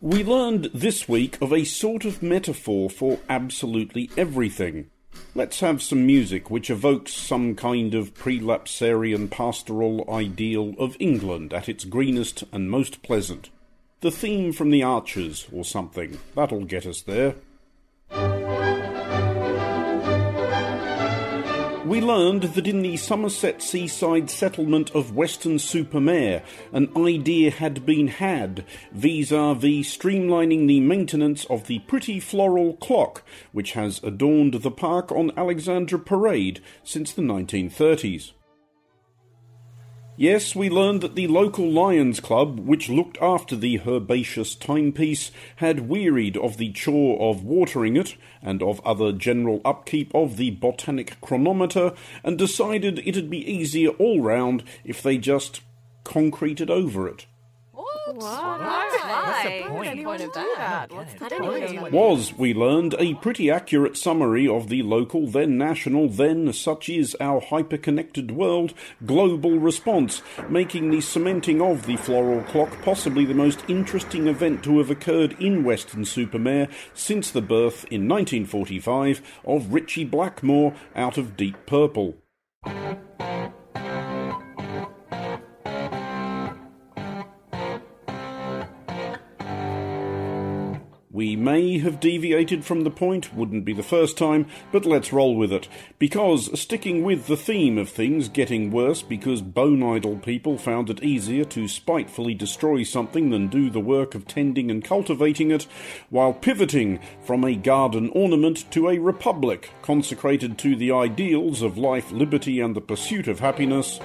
We learned this week of a sort of metaphor for absolutely everything. Let's have some music which evokes some kind of prelapsarian pastoral ideal of England at its greenest and most pleasant. The theme from the Archers or something. That'll get us there. We learned that in the Somerset seaside settlement of Weston-super-Mare, an idea had been had vis-a-vis streamlining the maintenance of the pretty floral clock which has adorned the park on Alexandra Parade since the 1930s. Yes, we learned that the local Lions Club, which looked after the herbaceous timepiece, had wearied of the chore of watering it and of other general upkeep of the botanic chronometer, and decided it'd be easier all round if they just concreted over it. What's the point? point of that? What's the point? was, we learned, a pretty accurate summary of the local, then national, then, such is our hyper-connected world, global response, making the cementing of the floral clock possibly the most interesting event to have occurred in Weston-super-Mare since the birth in 1945 of Ritchie Blackmore out of Deep Purple. We may have deviated from the point, wouldn't be the first time, but let's roll with it. Because, sticking with the theme of things getting worse because bone idle people found it easier to spitefully destroy something than do the work of tending and cultivating it, while pivoting from a garden ornament to a republic consecrated to the ideals of life, liberty, and the pursuit of happiness.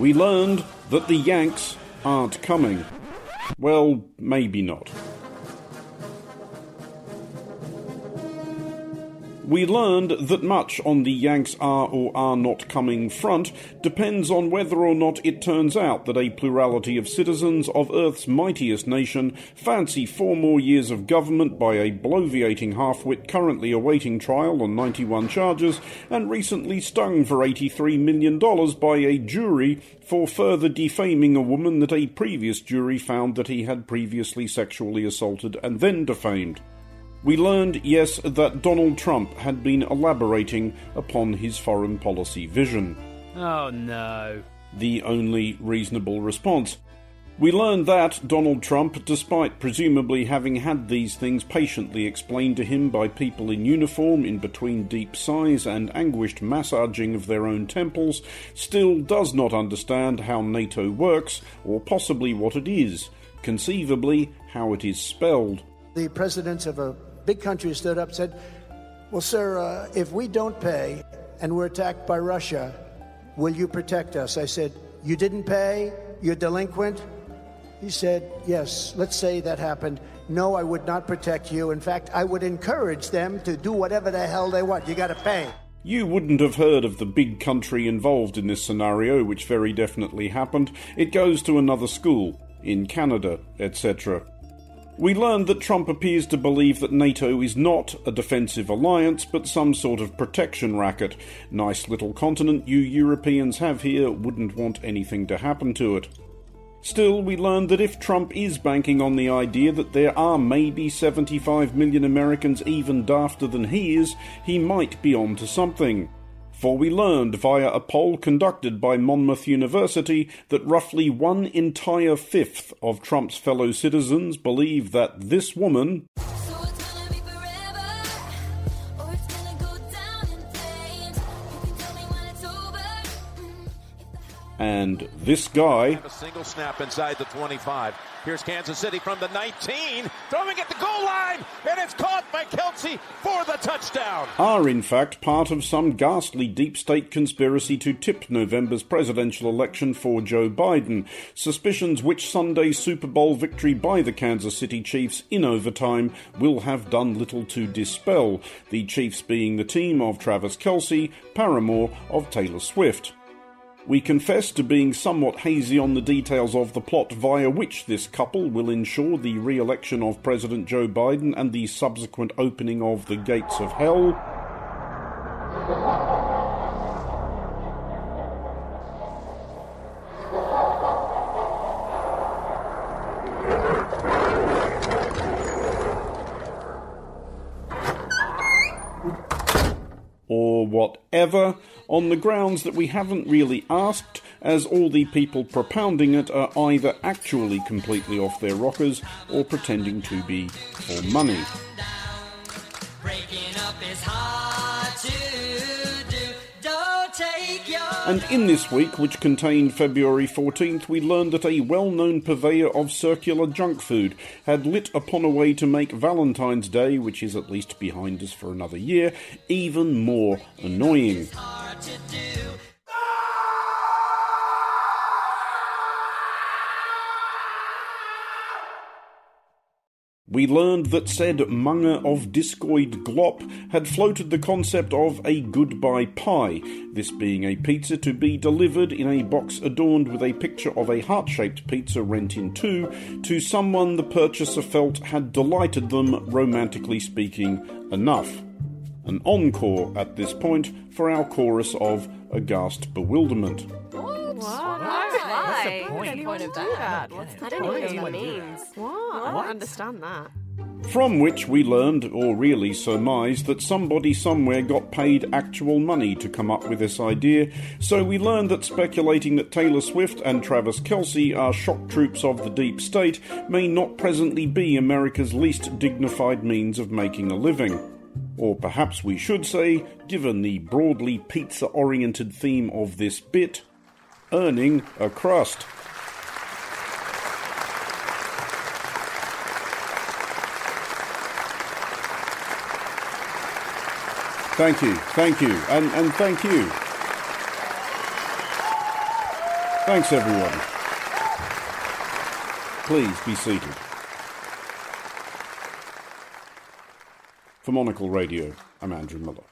We learned that the Yanks aren't coming. Well, maybe not. We learned that much on the Yanks are or are not coming front depends on whether or not it turns out that a plurality of citizens of Earth's mightiest nation fancy four more years of government by a bloviating halfwit currently awaiting trial on 91 charges and recently stung for $83 million by a jury for further defaming a woman that a previous jury found that he had previously sexually assaulted and then defamed. We learned, yes, that Donald Trump had been elaborating upon his foreign policy vision. Oh no. The only reasonable response. We learned that Donald Trump, despite presumably having had these things patiently explained to him by people in uniform in between deep sighs and anguished massaging of their own temples, still does not understand how NATO works, or possibly what it is, conceivably how it is spelled. The presidents of a big country stood up and said, Well, sir, uh, if we don't pay and we're attacked by Russia, will you protect us? I said, You didn't pay? You're delinquent? He said, Yes, let's say that happened. No, I would not protect you. In fact, I would encourage them to do whatever the hell they want. You got to pay. You wouldn't have heard of the big country involved in this scenario, which very definitely happened. It goes to another school, in Canada, etc. We learned that Trump appears to believe that NATO is not a defensive alliance, but some sort of protection racket. Nice little continent you Europeans have here, wouldn't want anything to happen to it. Still, we learned that if Trump is banking on the idea that there are maybe 75 million Americans even dafter than he is, he might be on to something. For we learned via a poll conducted by Monmouth University that roughly one entire fifth of Trump's fellow citizens believe that this woman, and this guy, A single snap inside the 25. Here's Kansas City from the 19, throwing at the goal line, and it's caught by Kelce for the touchdown. are in fact part of some ghastly deep state conspiracy to tip November's presidential election for Joe Biden, suspicions which Sunday's Super Bowl victory by the Kansas City Chiefs in overtime will have done little to dispel, the Chiefs being the team of Travis Kelce, paramour of Taylor Swift. We confess to being somewhat hazy on the details of the plot via which this couple will ensure the re election of President Joe Biden and the subsequent opening of the gates of hell. Or whatever, on the grounds that we haven't really asked, as all the people propounding it are either actually completely off their rockers or pretending to be for money. And in this week, which contained February 14th, we learned that a well known purveyor of circular junk food had lit upon a way to make Valentine's Day, which is at least behind us for another year, even more annoying. hard to do. We learned that said monger of discoid glop had floated the concept of a goodbye pie, this being a pizza to be delivered in a box adorned with a picture of a heart shaped pizza rent in two to someone the purchaser felt had delighted them, romantically speaking, enough. An encore at this point for our chorus of aghast bewilderment. What? What's the Why? point? Why would that? What's the I I don't don't even know know what what it it means. What? I don't understand that. From which we learned, or really surmised, that somebody somewhere got paid actual money to come up with this idea. So we learned that speculating that Taylor Swift and Travis Kelce are shock troops of the deep state may not presently be America's least dignified means of making a living. Or perhaps we should say, given the broadly pizza oriented theme of this bit, earning a crust. Thank you, thank you, and, and thank you. Thanks, everyone. Please be seated. For Monocle Radio, I'm Andrew Mueller.